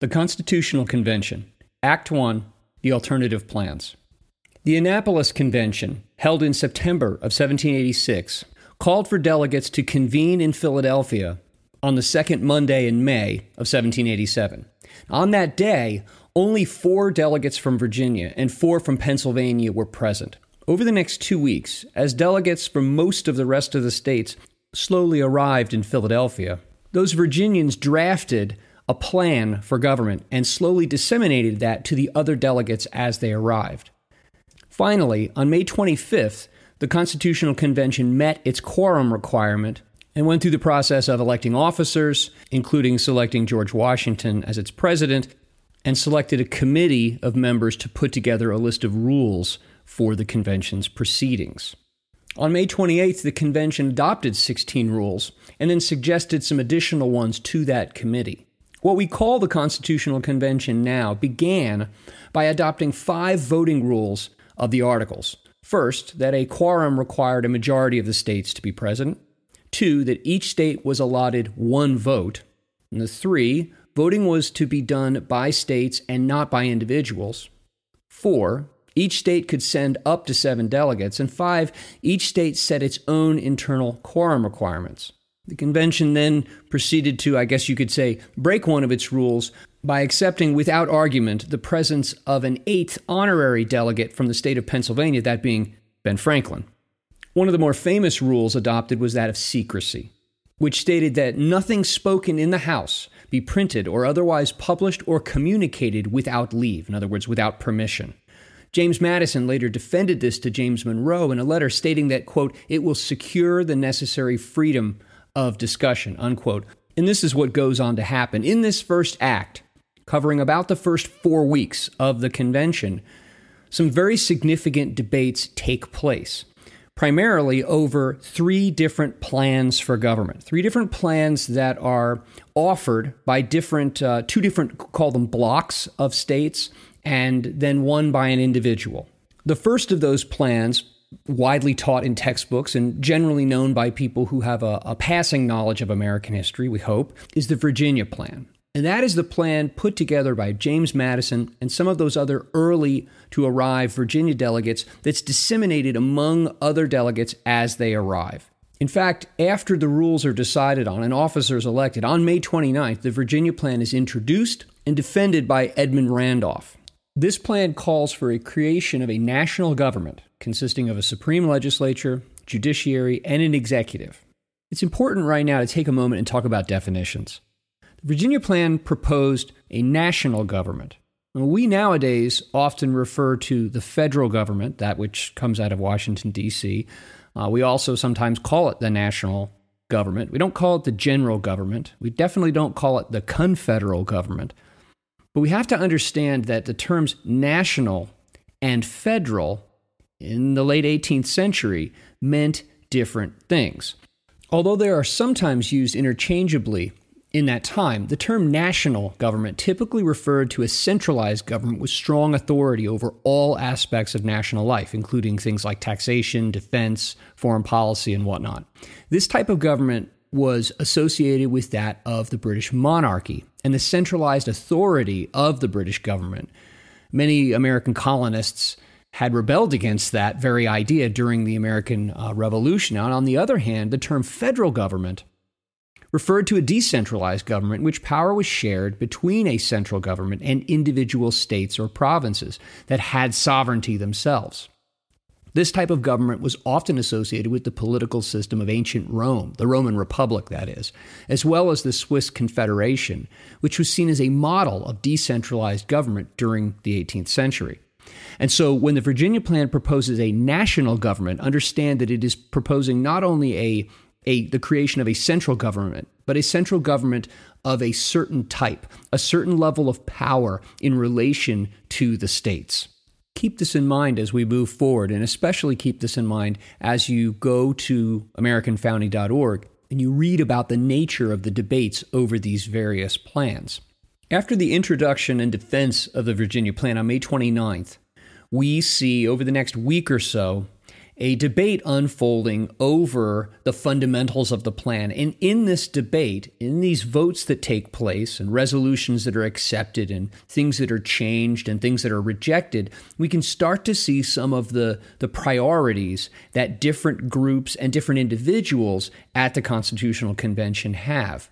The Constitutional Convention, Act 1 The Alternative Plans. The Annapolis Convention, held in September of 1786, called for delegates to convene in Philadelphia on the second Monday in May of 1787. On that day, only four delegates from Virginia and four from Pennsylvania were present. Over the next two weeks, as delegates from most of the rest of the states slowly arrived in Philadelphia, those Virginians drafted a plan for government and slowly disseminated that to the other delegates as they arrived. Finally, on May 25th, the Constitutional Convention met its quorum requirement and went through the process of electing officers, including selecting George Washington as its president, and selected a committee of members to put together a list of rules for the convention's proceedings. On May 28th, the convention adopted 16 rules and then suggested some additional ones to that committee. What we call the Constitutional Convention now began by adopting five voting rules of the Articles. First, that a quorum required a majority of the states to be present. Two, that each state was allotted one vote. And the three, voting was to be done by states and not by individuals. Four, each state could send up to seven delegates. And five, each state set its own internal quorum requirements. The convention then proceeded to, I guess you could say, break one of its rules by accepting without argument the presence of an eighth honorary delegate from the state of Pennsylvania, that being Ben Franklin. One of the more famous rules adopted was that of secrecy, which stated that nothing spoken in the House be printed or otherwise published or communicated without leave, in other words, without permission. James Madison later defended this to James Monroe in a letter stating that, quote, it will secure the necessary freedom of discussion, unquote. And this is what goes on to happen. In this first act, covering about the first four weeks of the convention, some very significant debates take place, primarily over three different plans for government, three different plans that are offered by different, uh, two different, call them blocks of states, and then one by an individual. The first of those plans widely taught in textbooks and generally known by people who have a, a, passing knowledge of American history, we hope, is the Virginia Plan. And that is the plan put together by James Madison and some of those other early to arrive Virginia delegates that's disseminated among other delegates as they arrive. In fact, after the rules are decided on and officers elected, on May 29th, the Virginia Plan is introduced and defended by Edmund Randolph. This plan calls for a creation of a national government consisting of a supreme legislature, judiciary, and an executive. It's important right now to take a moment and talk about definitions. The Virginia Plan proposed a national government. We nowadays often refer to the federal government, that which comes out of Washington, D.C. Uh, we also sometimes call it the national government. We don't call it the general government. We definitely don't call it the confederal government. But we have to understand that the terms national and federal in the late 18th century meant different things. Although they are sometimes used interchangeably in that time, the term national government typically referred to a centralized government with strong authority over all aspects of national life, including things like taxation, defense, foreign policy, and whatnot. This type of government was associated with that of the British monarchy and the centralized authority of the British government. Many American colonists had rebelled against that very idea during the American uh, Revolution. And on the other hand, the term federal government referred to a decentralized government in which power was shared between a central government and individual states or provinces that had sovereignty themselves. This type of government was often associated with the political system of ancient Rome, the Roman Republic, that is, as well as the Swiss Confederation, which was seen as a model of decentralized government during the 18th century. And so when the Virginia Plan proposes a national government, understand that it is proposing not only a, a the creation of a central government, but a central government of a certain type, a certain level of power in relation to the states. Keep this in mind as we move forward, and especially keep this in mind as you go to AmericanFounding.org and you read about the nature of the debates over these various plans. After the introduction and defense of the Virginia Plan on May 29th, we see over the next week or so a debate unfolding over the fundamentals of the plan. And in this debate, in these votes that take place and resolutions that are accepted and things that are changed and things that are rejected, we can start to see some of the, the priorities that different groups and different individuals at the Constitutional Convention have.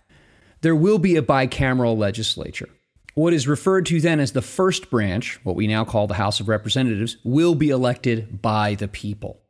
There will be a bicameral legislature. What is referred to then as the first branch, what we now call the House of Representatives, will be elected by the people.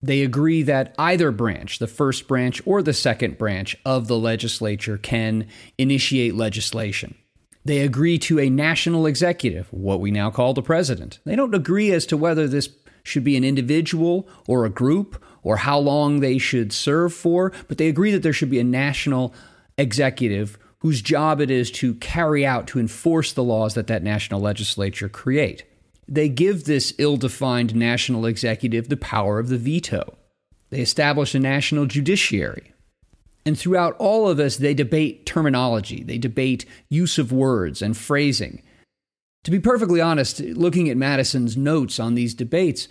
They agree that either branch, the first branch or the second branch of the legislature, can initiate legislation. They agree to a national executive, what we now call the president. They don't agree as to whether this should be an individual or a group or how long they should serve for, but they agree that there should be a national executive whose job it is to carry out, to enforce the laws that that national legislature create they give this ill defined national executive the power of the veto. They establish a national judiciary. And throughout all of this, they debate terminology, they debate use of words and phrasing. To be perfectly honest, looking at Madison's notes on these debates,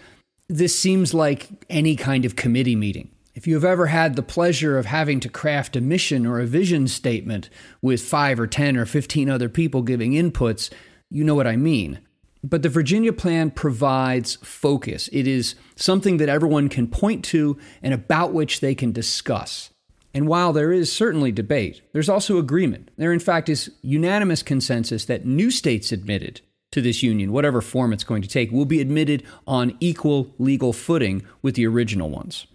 this seems like any kind of committee meeting. If you have ever had the pleasure of having to craft a mission or a vision statement with five or 10 or 15 other people giving inputs, you know what I mean. But the Virginia plan provides focus. It is something that everyone can point to and about which they can discuss. And while there is certainly debate, there's also agreement. There, in fact, is unanimous consensus that new states admitted to this union, whatever form it's going to take, will be admitted on equal legal footing with the original ones.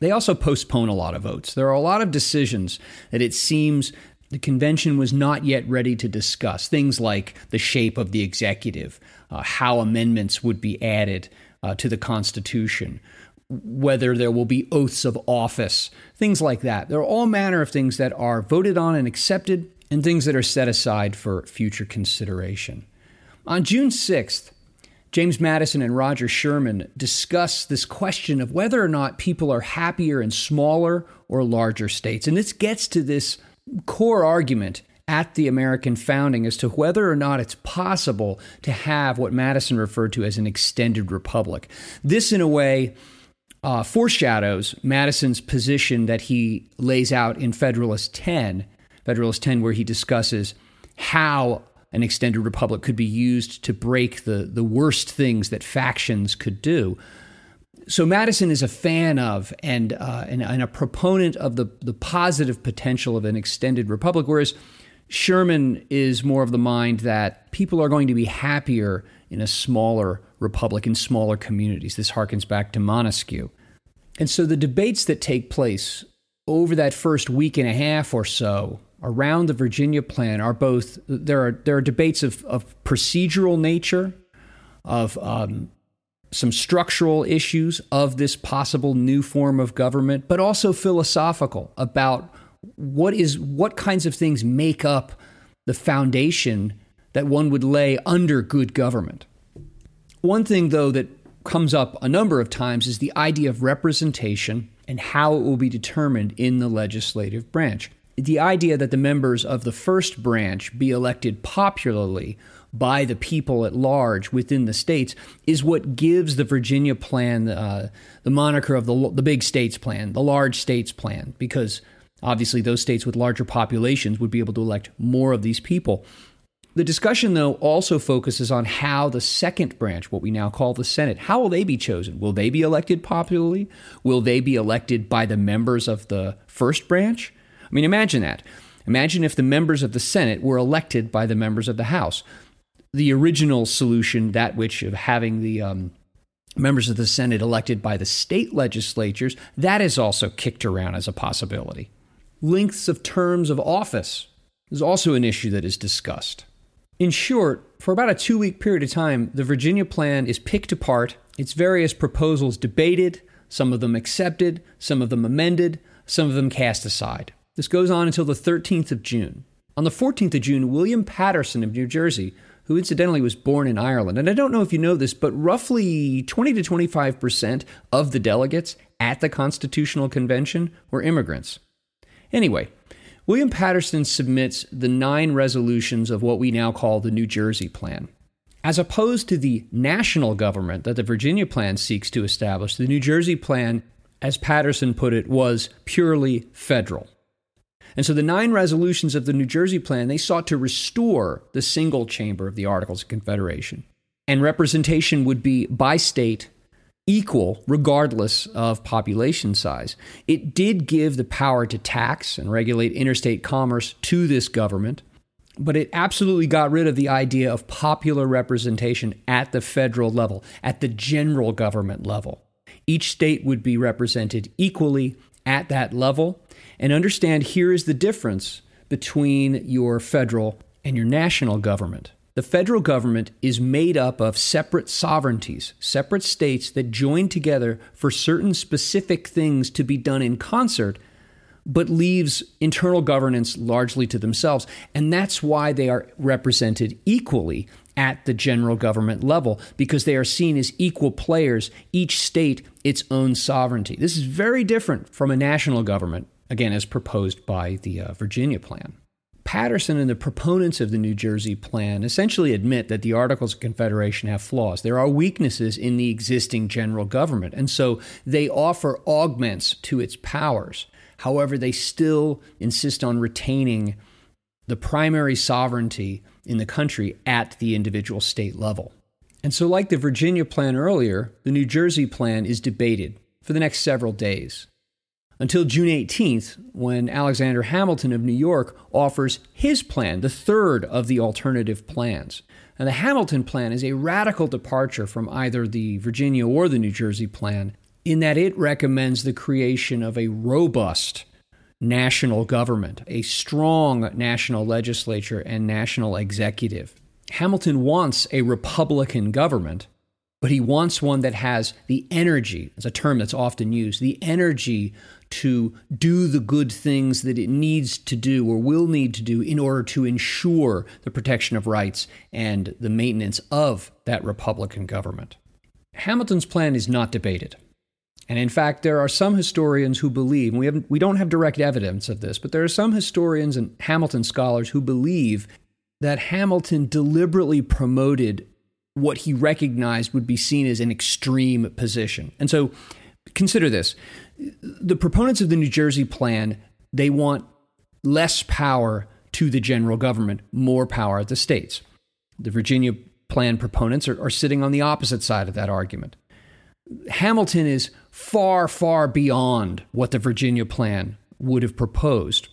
They also postpone a lot of votes. There are a lot of decisions that it seems the convention was not yet ready to discuss things like the shape of the executive, uh, how amendments would be added uh, to the Constitution, whether there will be oaths of office, things like that. There are all manner of things that are voted on and accepted, and things that are set aside for future consideration. On June 6th, James Madison and Roger Sherman discuss this question of whether or not people are happier in smaller or larger states. And this gets to this core argument at the American founding as to whether or not it's possible to have what Madison referred to as an extended republic. This, in a way, uh, foreshadows Madison's position that he lays out in Federalist 10, Federalist 10, where he discusses how an extended republic could be used to break the, the worst things that factions could do so Madison is a fan of and, uh, and, and a proponent of the the positive potential of an extended republic, whereas Sherman is more of the mind that people are going to be happier in a smaller republic in smaller communities. This harkens back to Montesquieu, and so the debates that take place over that first week and a half or so around the Virginia plan are both there are there are debates of, of procedural nature, of um, some structural issues of this possible new form of government, but also philosophical about what is what kinds of things make up the foundation that one would lay under good government. One thing though that comes up a number of times is the idea of representation and how it will be determined in the legislative branch. The idea that the members of the first branch be elected popularly by the people at large within the states is what gives the Virginia plan uh, the moniker of the, the big states plan, the large states plan, because obviously those states with larger populations would be able to elect more of these people. The discussion, though, also focuses on how the second branch, what we now call the Senate, how will they be chosen? Will they be elected popularly? Will they be elected by the members of the first branch? I mean, imagine that. Imagine if the members of the Senate were elected by the members of the House the original solution, that which of having the um, members of the Senate elected by the state legislatures, that is also kicked around as a possibility. Lengths of terms of office is also an issue that is discussed. In short, for about a two week period of time, the Virginia plan is picked apart, its various proposals debated, some of them accepted, some of them amended, some of them cast aside. This goes on until the 13th of June. On the 14th of June, William Paterson of New Jersey who incidentally was born in Ireland. And I don't know if you know this, but roughly 20 to 25% of the delegates at the Constitutional Convention were immigrants. Anyway, William Paterson submits the nine resolutions of what we now call the New Jersey Plan. As opposed to the national government that the Virginia plan seeks to establish, the New Jersey plan, as Paterson put it, was purely federal. And so the nine resolutions of the New Jersey plan, they sought to restore the single chamber of the Articles of Confederation. And representation would be by state equal regardless of population size. It did give the power to tax and regulate interstate commerce to this government, but it absolutely got rid of the idea of popular representation at the federal level, at the general government level. Each state would be represented equally at that level. And understand here is the difference between your federal and your national government. The federal government is made up of separate sovereignties, separate states that join together for certain specific things to be done in concert, but leaves internal governance largely to themselves. And that's why they are represented equally at the general government level, because they are seen as equal players, each state its own sovereignty. This is very different from a national government, again, as proposed by the uh, Virginia plan. Paterson and the proponents of the New Jersey plan essentially admit that the Articles of Confederation have flaws. There are weaknesses in the existing general government, and so they offer augments to its powers. However, they still insist on retaining the primary sovereignty in the country at the individual state level. And so, like the Virginia plan earlier, the New Jersey plan is debated for the next several days until June 18th, when Alexander Hamilton of New York offers his plan, the third of the alternative plans. And the Hamilton plan is a radical departure from either the Virginia or the New Jersey plan, in that it recommends the creation of a robust national government, a strong national legislature and national executive. Hamilton wants a Republican government, but he wants one that has the energy, it's a term that's often used, the energy to do the good things that it needs to do or will need to do in order to ensure the protection of rights and the maintenance of that Republican government. Hamilton's plan is not debated. And in fact, there are some historians who believe, we, haven't, we don't have direct evidence of this, but there are some historians and Hamilton scholars who believe that Hamilton deliberately promoted what he recognized would be seen as an extreme position. And so consider this the proponents of the New Jersey plan, they want less power to the general government, more power at the states. The Virginia plan proponents are, are sitting on the opposite side of that argument. Hamilton is far, far beyond what the Virginia plan would have proposed.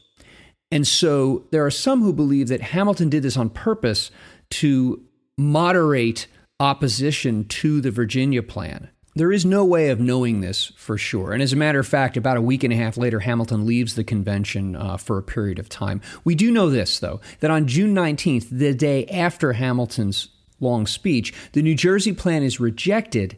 And so there are some who believe that Hamilton did this on purpose to moderate opposition to the Virginia plan. There is no way of knowing this for sure. And as a matter of fact, about a week and a half later, Hamilton leaves the convention uh, for a period of time. We do know this, though, that on June 19th, the day after Hamilton's long speech, the New Jersey plan is rejected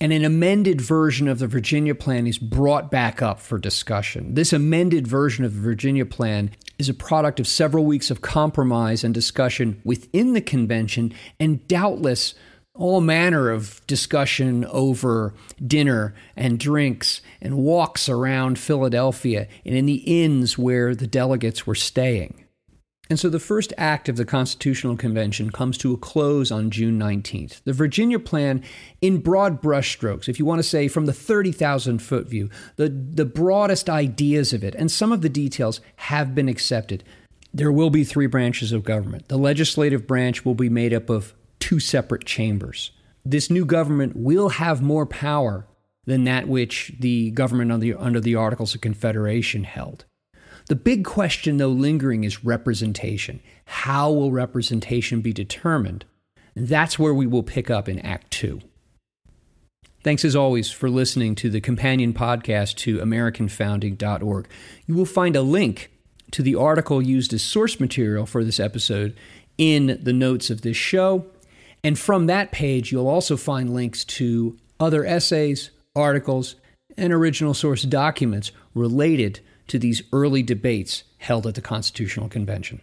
and an amended version of the Virginia plan is brought back up for discussion. This amended version of the Virginia plan is a product of several weeks of compromise and discussion within the convention and doubtless all manner of discussion over dinner and drinks and walks around Philadelphia and in the inns where the delegates were staying. And so the first act of the Constitutional Convention comes to a close on June 19th. The Virginia Plan, in broad brushstrokes, if you want to say from the 30,000 foot view, the, the broadest ideas of it and some of the details have been accepted. There will be three branches of government. The legislative branch will be made up of two separate chambers. This new government will have more power than that which the government under the, under the Articles of Confederation held. The big question, though, lingering is representation. How will representation be determined? That's where we will pick up in Act Two. Thanks as always for listening to the companion podcast to AmericanFounding.org. You will find a link to the article used as source material for this episode in the notes of this show. And from that page, you'll also find links to other essays, articles, and original source documents related to these early debates held at the Constitutional Convention.